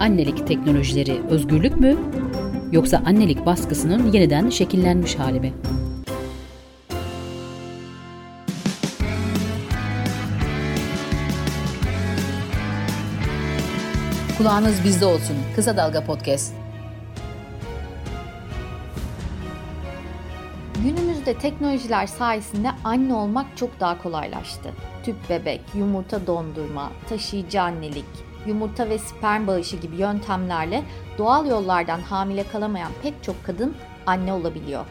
Annelik teknolojileri özgürlük mü yoksa annelik baskısının yeniden şekillenmiş hali mi? Kulağınız bizde olsun. Kısa Dalga Podcast. Günümüzde teknolojiler sayesinde anne olmak çok daha kolaylaştı. Tüp bebek, yumurta dondurma, taşıyıcı annelik, yumurta ve sperm bağışı gibi yöntemlerle doğal yollardan hamile kalamayan pek çok kadın anne olabiliyor.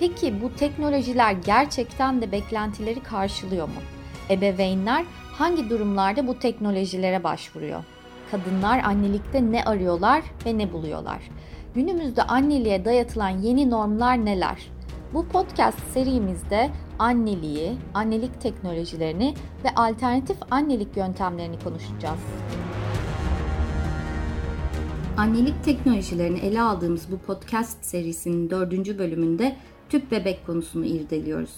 Peki bu teknolojiler gerçekten de beklentileri karşılıyor mu? Ebeveynler hangi durumlarda bu teknolojilere başvuruyor? Kadınlar annelikte ne arıyorlar ve ne buluyorlar? Günümüzde anneliğe dayatılan yeni normlar neler? Bu podcast serimizde anneliği, annelik teknolojilerini ve alternatif annelik yöntemlerini konuşacağız. Annelik teknolojilerini ele aldığımız bu podcast serisinin dördüncü bölümünde tüp bebek konusunu irdeliyoruz.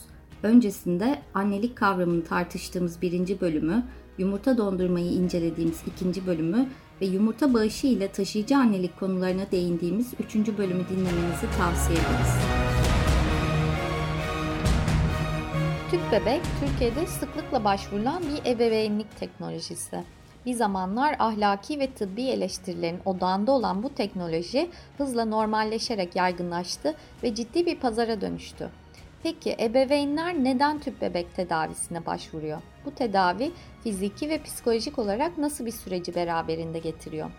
Öncesinde annelik kavramını tartıştığımız birinci bölümü, yumurta dondurmayı incelediğimiz ikinci bölümü ve yumurta bağışı ile taşıyıcı annelik konularına değindiğimiz üçüncü bölümü dinlemenizi tavsiye ederiz. Tüp bebek Türkiye'de sıklıkla başvurulan bir ebeveynlik teknolojisi. Bir zamanlar ahlaki ve tıbbi eleştirilerin odağında olan bu teknoloji hızla normalleşerek yaygınlaştı ve ciddi bir pazara dönüştü. Peki ebeveynler neden tüp bebek tedavisine başvuruyor? Bu tedavi fiziki ve psikolojik olarak nasıl bir süreci beraberinde getiriyor?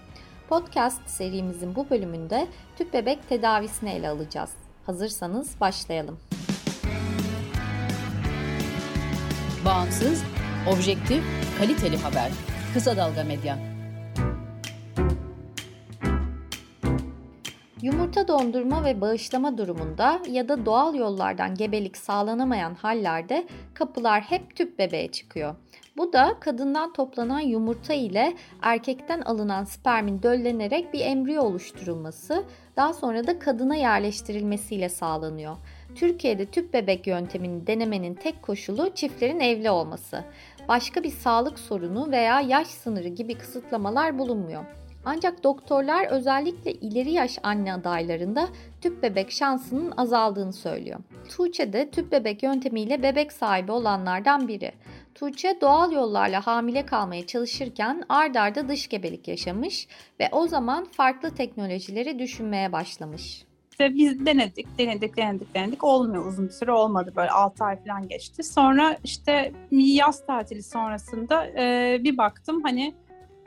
Podcast serimizin bu bölümünde tüp bebek tedavisini ele alacağız. Hazırsanız başlayalım. Bağımsız, objektif, kaliteli haber. Kısa Dalga Medya. Yumurta dondurma ve bağışlama durumunda ya da doğal yollardan gebelik sağlanamayan hallerde kapılar hep tüp bebeğe çıkıyor. Bu da kadından toplanan yumurta ile erkekten alınan spermin döllenerek bir embriyo oluşturulması, daha sonra da kadına yerleştirilmesiyle sağlanıyor. Türkiye'de tüp bebek yöntemini denemenin tek koşulu çiftlerin evli olması. Başka bir sağlık sorunu veya yaş sınırı gibi kısıtlamalar bulunmuyor. Ancak doktorlar özellikle ileri yaş anne adaylarında tüp bebek şansının azaldığını söylüyor. Tuğçe de tüp bebek yöntemiyle bebek sahibi olanlardan biri. Tuğçe doğal yollarla hamile kalmaya çalışırken ard arda dış gebelik yaşamış ve o zaman farklı teknolojileri düşünmeye başlamış. İşte biz denedik, denedik, denedik, denedik. Olmuyor uzun bir süre olmadı böyle 6 ay falan geçti. Sonra işte yaz tatili sonrasında e, bir baktım hani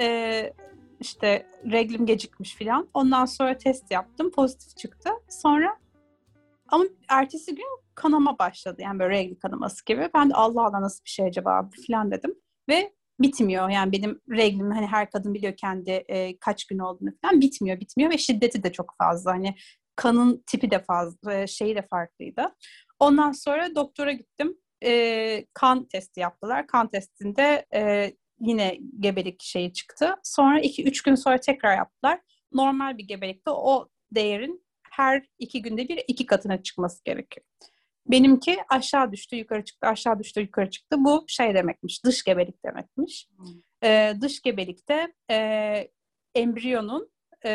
e, işte reglim gecikmiş falan. Ondan sonra test yaptım, pozitif çıktı. Sonra ama ertesi gün kanama başladı. Yani böyle regl kanaması gibi. Ben de Allah Allah nasıl bir şey acaba falan dedim. Ve bitmiyor. Yani benim reglim hani her kadın biliyor kendi e, kaç gün olduğunu falan bitmiyor, bitmiyor ve şiddeti de çok fazla. Hani kanın tipi de fazla, şeyi de farklıydı. Ondan sonra doktora gittim. E, kan testi yaptılar. Kan testinde e, yine gebelik şeyi çıktı. Sonra 2-3 gün sonra tekrar yaptılar. Normal bir gebelikte o değerin her iki günde bir iki katına çıkması gerekiyor. Benimki aşağı düştü, yukarı çıktı, aşağı düştü, yukarı çıktı. Bu şey demekmiş, dış gebelik demekmiş. Hmm. Ee, dış gebelikte e, embriyonun e,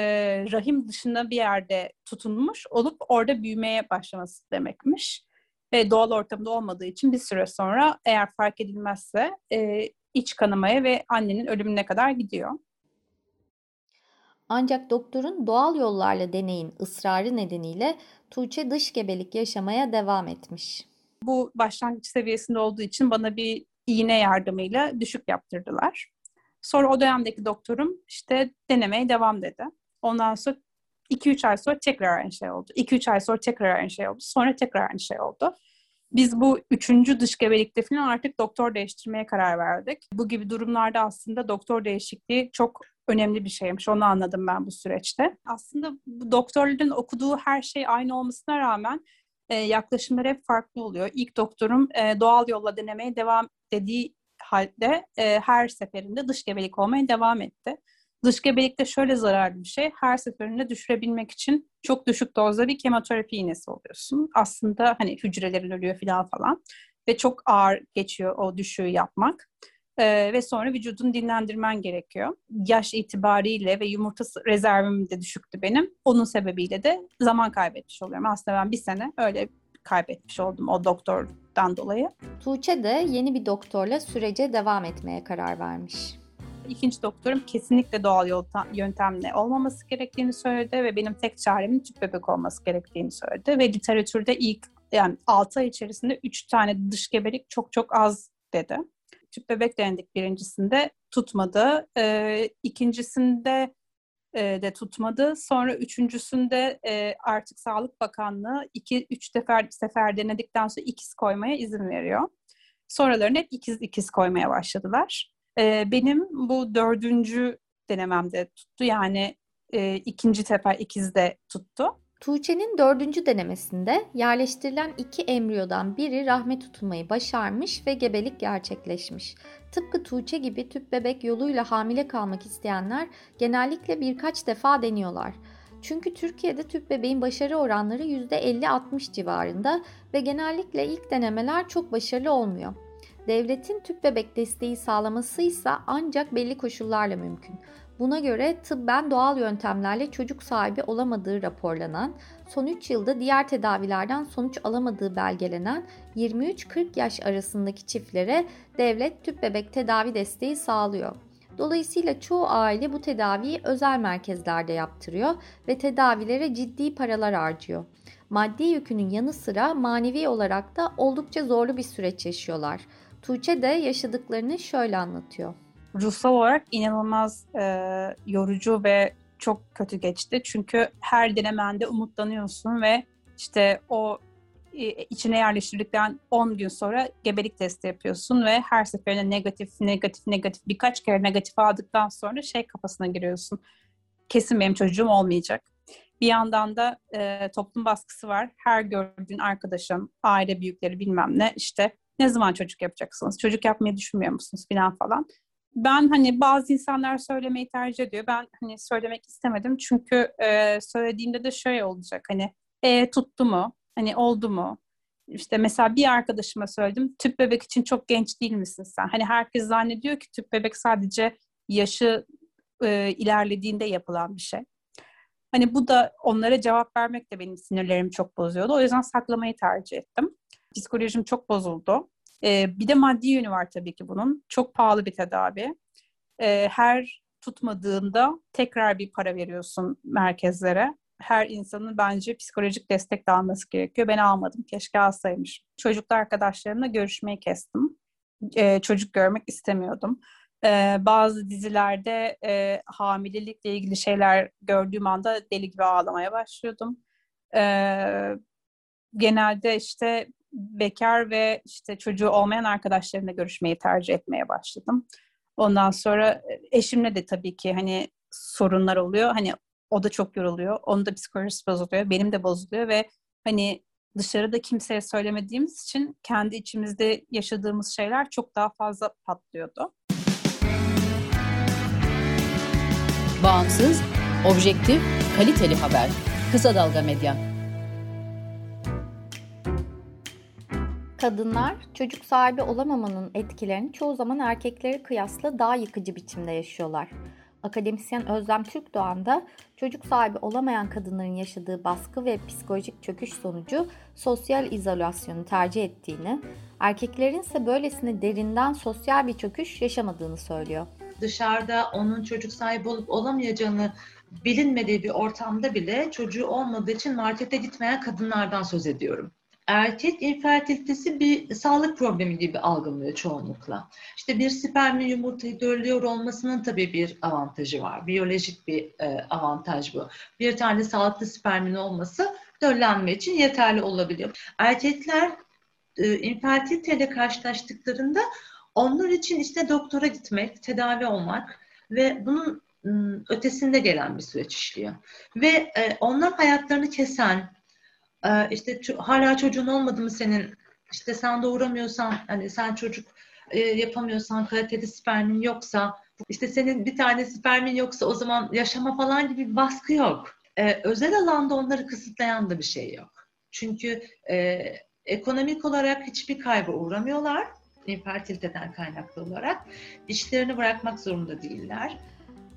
rahim dışında bir yerde tutunmuş olup orada büyümeye başlaması demekmiş. E, doğal ortamda olmadığı için bir süre sonra eğer fark edilmezse e, iç kanamaya ve annenin ölümüne kadar gidiyor. Ancak doktorun doğal yollarla deneyin ısrarı nedeniyle Tuğçe dış gebelik yaşamaya devam etmiş. Bu başlangıç seviyesinde olduğu için bana bir iğne yardımıyla düşük yaptırdılar. Sonra o dönemdeki doktorum işte denemeye devam dedi. Ondan sonra 2-3 ay sonra tekrar aynı şey oldu. 2-3 ay sonra tekrar aynı şey oldu. Sonra tekrar aynı şey oldu. Biz bu üçüncü dış gebelikte falan artık doktor değiştirmeye karar verdik. Bu gibi durumlarda aslında doktor değişikliği çok önemli bir şeymiş. Onu anladım ben bu süreçte. Aslında bu doktorların okuduğu her şey aynı olmasına rağmen e, yaklaşımlar hep farklı oluyor. İlk doktorum e, doğal yolla denemeye devam dediği halde e, her seferinde dış gebelik olmaya devam etti. Dış gebelikte şöyle zararlı bir şey. Her seferinde düşürebilmek için çok düşük dozda bir kemoterapi iğnesi oluyorsun. Aslında hani hücrelerin ölüyor falan falan. Ve çok ağır geçiyor o düşüğü yapmak. Ee, ve sonra vücudunu dinlendirmen gerekiyor. Yaş itibariyle ve yumurta rezervim de düşüktü benim. Onun sebebiyle de zaman kaybetmiş oluyorum. Aslında ben bir sene öyle kaybetmiş oldum o doktordan dolayı. Tuğçe de yeni bir doktorla sürece devam etmeye karar vermiş. İkinci doktorum kesinlikle doğal yöntemle olmaması gerektiğini söyledi ve benim tek çaremin tüp bebek olması gerektiğini söyledi. Ve literatürde ilk yani 6 ay içerisinde 3 tane dış gebelik çok çok az dedi. Tüp bebek denedik birincisinde tutmadı. Ee, ikincisinde e, de tutmadı. Sonra üçüncüsünde e, artık Sağlık Bakanlığı iki üç sefer sefer denedikten sonra ikiz koymaya izin veriyor. Sonralarını hep ikiz ikiz koymaya başladılar. E, benim bu dördüncü denememde tuttu. Yani e, ikinci sefer ikizde tuttu. Tuğçe'nin dördüncü denemesinde yerleştirilen iki embriyodan biri rahme tutulmayı başarmış ve gebelik gerçekleşmiş. Tıpkı Tuğçe gibi tüp bebek yoluyla hamile kalmak isteyenler genellikle birkaç defa deniyorlar. Çünkü Türkiye'de tüp bebeğin başarı oranları %50-60 civarında ve genellikle ilk denemeler çok başarılı olmuyor. Devletin tüp bebek desteği sağlaması ise ancak belli koşullarla mümkün. Buna göre tıbben doğal yöntemlerle çocuk sahibi olamadığı raporlanan, son 3 yılda diğer tedavilerden sonuç alamadığı belgelenen 23-40 yaş arasındaki çiftlere devlet tüp bebek tedavi desteği sağlıyor. Dolayısıyla çoğu aile bu tedaviyi özel merkezlerde yaptırıyor ve tedavilere ciddi paralar harcıyor. Maddi yükünün yanı sıra manevi olarak da oldukça zorlu bir süreç yaşıyorlar. Tuğçe de yaşadıklarını şöyle anlatıyor ruhsal olarak inanılmaz e, yorucu ve çok kötü geçti. Çünkü her denemende umutlanıyorsun ve işte o içine yerleştirdikten 10 gün sonra gebelik testi yapıyorsun ve her seferinde negatif, negatif, negatif birkaç kere negatif aldıktan sonra şey kafasına giriyorsun. Kesin benim çocuğum olmayacak. Bir yandan da e, toplum baskısı var. Her gördüğün arkadaşın, aile büyükleri bilmem ne işte ne zaman çocuk yapacaksınız? Çocuk yapmayı düşünmüyor musunuz falan falan ben hani bazı insanlar söylemeyi tercih ediyor. Ben hani söylemek istemedim çünkü e, söylediğimde de şöyle olacak hani e, tuttu mu? Hani oldu mu? İşte mesela bir arkadaşıma söyledim. Tüp bebek için çok genç değil misin sen? Hani herkes zannediyor ki tüp bebek sadece yaşı e, ilerlediğinde yapılan bir şey. Hani bu da onlara cevap vermek de benim sinirlerimi çok bozuyordu. O yüzden saklamayı tercih ettim. Psikolojim çok bozuldu. E, bir de maddi yönü var tabii ki bunun. Çok pahalı bir tedavi. E, her tutmadığında tekrar bir para veriyorsun merkezlere. Her insanın bence psikolojik destek de alması gerekiyor. Ben almadım. Keşke alsaymış. Çocuklu arkadaşlarımla görüşmeyi kestim. E, çocuk görmek istemiyordum. Ee, bazı dizilerde e, hamilelikle ilgili şeyler gördüğüm anda deli gibi ağlamaya başlıyordum. Ee, genelde işte bekar ve işte çocuğu olmayan arkadaşlarımla görüşmeyi tercih etmeye başladım. Ondan sonra e, eşimle de tabii ki hani sorunlar oluyor. Hani o da çok yoruluyor. Onun da psikolojisi bozuluyor. Benim de bozuluyor ve hani dışarıda kimseye söylemediğimiz için kendi içimizde yaşadığımız şeyler çok daha fazla patlıyordu. Bağımsız, objektif, kaliteli haber. Kısa Dalga Medya. Kadınlar çocuk sahibi olamamanın etkilerini çoğu zaman erkekleri kıyasla daha yıkıcı biçimde yaşıyorlar. Akademisyen Özlem Türkdoğan da çocuk sahibi olamayan kadınların yaşadığı baskı ve psikolojik çöküş sonucu sosyal izolasyonu tercih ettiğini, erkeklerin ise böylesine derinden sosyal bir çöküş yaşamadığını söylüyor. Dışarıda onun çocuk sahibi olup olamayacağını bilinmediği bir ortamda bile çocuğu olmadığı için markete gitmeyen kadınlardan söz ediyorum erkek infertilitesi bir sağlık problemi gibi algılıyor çoğunlukla. İşte bir spermin yumurtayı döllüyor olmasının tabii bir avantajı var. Biyolojik bir e, avantaj bu. Bir tane sağlıklı spermin olması döllenme için yeterli olabiliyor. Erkekler e, infertiliteyle karşılaştıklarında onlar için işte doktora gitmek, tedavi olmak ve bunun ötesinde gelen bir süreç işliyor. Ve e, onlar hayatlarını kesen, ee, işte hala çocuğun olmadı mı senin işte sen doğuramıyorsan hani sen çocuk e, yapamıyorsan kaliteli spermin yoksa işte senin bir tane spermin yoksa o zaman yaşama falan gibi bir baskı yok. Ee, özel alanda onları kısıtlayan da bir şey yok. Çünkü e, ekonomik olarak hiçbir kaybı uğramıyorlar. infertiliteden kaynaklı olarak dişlerini bırakmak zorunda değiller.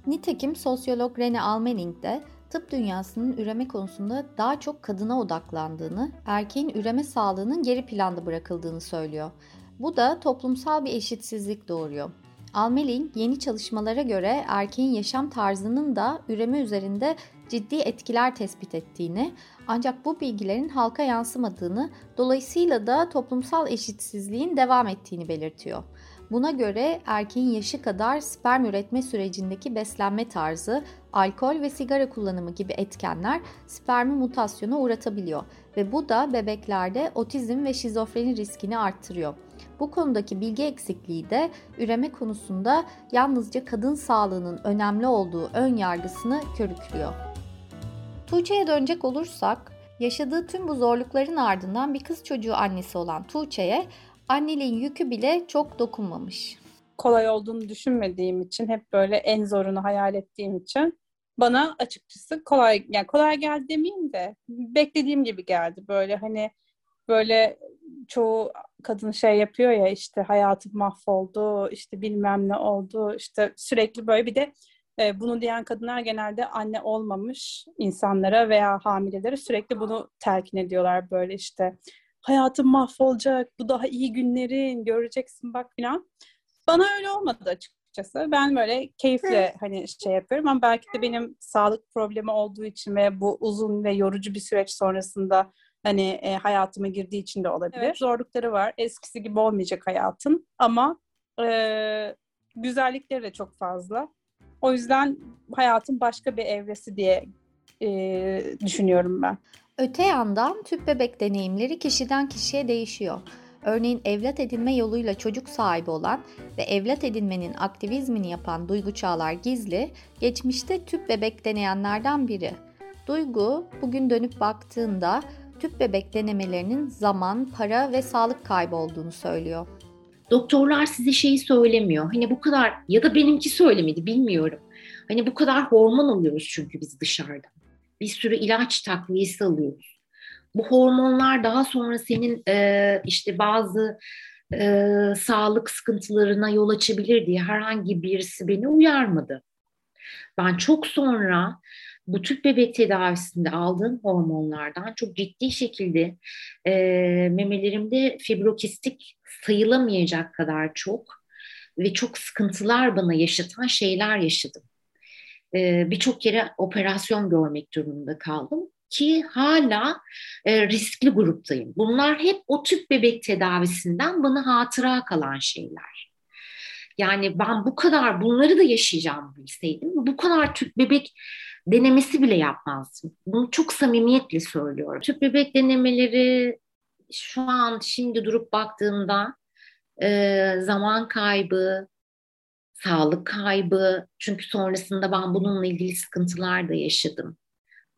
Nitekim sosyolog Rene Almening de tıp dünyasının üreme konusunda daha çok kadına odaklandığını, erkeğin üreme sağlığının geri planda bırakıldığını söylüyor. Bu da toplumsal bir eşitsizlik doğuruyor. Almeling yeni çalışmalara göre erkeğin yaşam tarzının da üreme üzerinde ciddi etkiler tespit ettiğini ancak bu bilgilerin halka yansımadığını dolayısıyla da toplumsal eşitsizliğin devam ettiğini belirtiyor. Buna göre erkeğin yaşı kadar sperm üretme sürecindeki beslenme tarzı, alkol ve sigara kullanımı gibi etkenler spermi mutasyona uğratabiliyor ve bu da bebeklerde otizm ve şizofreni riskini arttırıyor. Bu konudaki bilgi eksikliği de üreme konusunda yalnızca kadın sağlığının önemli olduğu ön yargısını körüklüyor. Tuğçe'ye dönecek olursak, yaşadığı tüm bu zorlukların ardından bir kız çocuğu annesi olan Tuğçe'ye anneliğin yükü bile çok dokunmamış. Kolay olduğunu düşünmediğim için, hep böyle en zorunu hayal ettiğim için bana açıkçası kolay, yani kolay geldi demeyeyim de beklediğim gibi geldi. Böyle hani böyle çoğu kadın şey yapıyor ya işte hayatım mahvoldu, işte bilmem ne oldu, işte sürekli böyle bir de e, bunu diyen kadınlar genelde anne olmamış insanlara veya hamilelere sürekli bunu telkin ediyorlar böyle işte hayatım mahvolacak, bu daha iyi günlerin, göreceksin bak filan. Bana öyle olmadı açıkçası. Ben böyle keyifle hani şey yapıyorum ama belki de benim sağlık problemi olduğu için ve bu uzun ve yorucu bir süreç sonrasında hani e, hayatıma girdiği için de olabilir. Evet, zorlukları var. Eskisi gibi olmayacak hayatın ama e, güzellikleri de çok fazla. O yüzden hayatın başka bir evresi diye e, düşünüyorum ben. Öte yandan tüp bebek deneyimleri kişiden kişiye değişiyor. Örneğin evlat edinme yoluyla çocuk sahibi olan ve evlat edinmenin aktivizmini yapan Duygu Çağlar Gizli, geçmişte tüp bebek deneyenlerden biri. Duygu, bugün dönüp baktığında tüp bebek denemelerinin zaman, para ve sağlık kaybı olduğunu söylüyor. Doktorlar size şeyi söylemiyor. Hani bu kadar ya da benimki söylemedi bilmiyorum. Hani bu kadar hormon alıyoruz çünkü biz dışarıda. Bir sürü ilaç takviyesi alıyoruz. Bu hormonlar daha sonra senin e, işte bazı e, sağlık sıkıntılarına yol açabilir diye herhangi birisi beni uyarmadı. Ben çok sonra bu tüp bebek tedavisinde aldığım hormonlardan çok ciddi şekilde e, memelerimde fibrokistik sayılamayacak kadar çok ve çok sıkıntılar bana yaşatan şeyler yaşadım. E, Birçok kere operasyon görmek durumunda kaldım ki hala e, riskli gruptayım. Bunlar hep o tüp bebek tedavisinden bana hatıra kalan şeyler. Yani ben bu kadar bunları da yaşayacağımı bilseydim bu kadar tüp bebek denemesi bile yapmazdım. Bunu çok samimiyetle söylüyorum. Tüp bebek denemeleri şu an şimdi durup baktığımda e, zaman kaybı, sağlık kaybı. Çünkü sonrasında ben bununla ilgili sıkıntılar da yaşadım.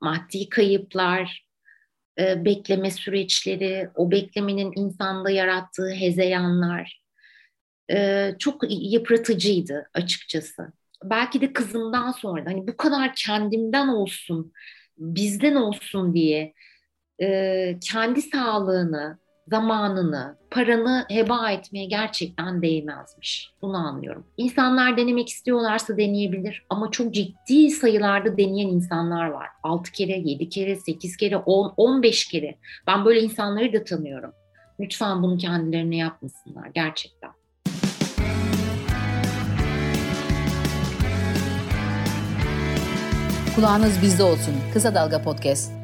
Maddi kayıplar, e, bekleme süreçleri, o beklemenin insanda yarattığı hezeyanlar e, çok yıpratıcıydı açıkçası belki de kızımdan sonra hani bu kadar kendimden olsun, bizden olsun diye e, kendi sağlığını, zamanını, paranı heba etmeye gerçekten değmezmiş. Bunu anlıyorum. İnsanlar denemek istiyorlarsa deneyebilir ama çok ciddi sayılarda deneyen insanlar var. 6 kere, 7 kere, 8 kere, 10, 15 kere. Ben böyle insanları da tanıyorum. Lütfen bunu kendilerine yapmasınlar gerçekten. Kulağınız bizde olsun. Kısa Dalga Podcast.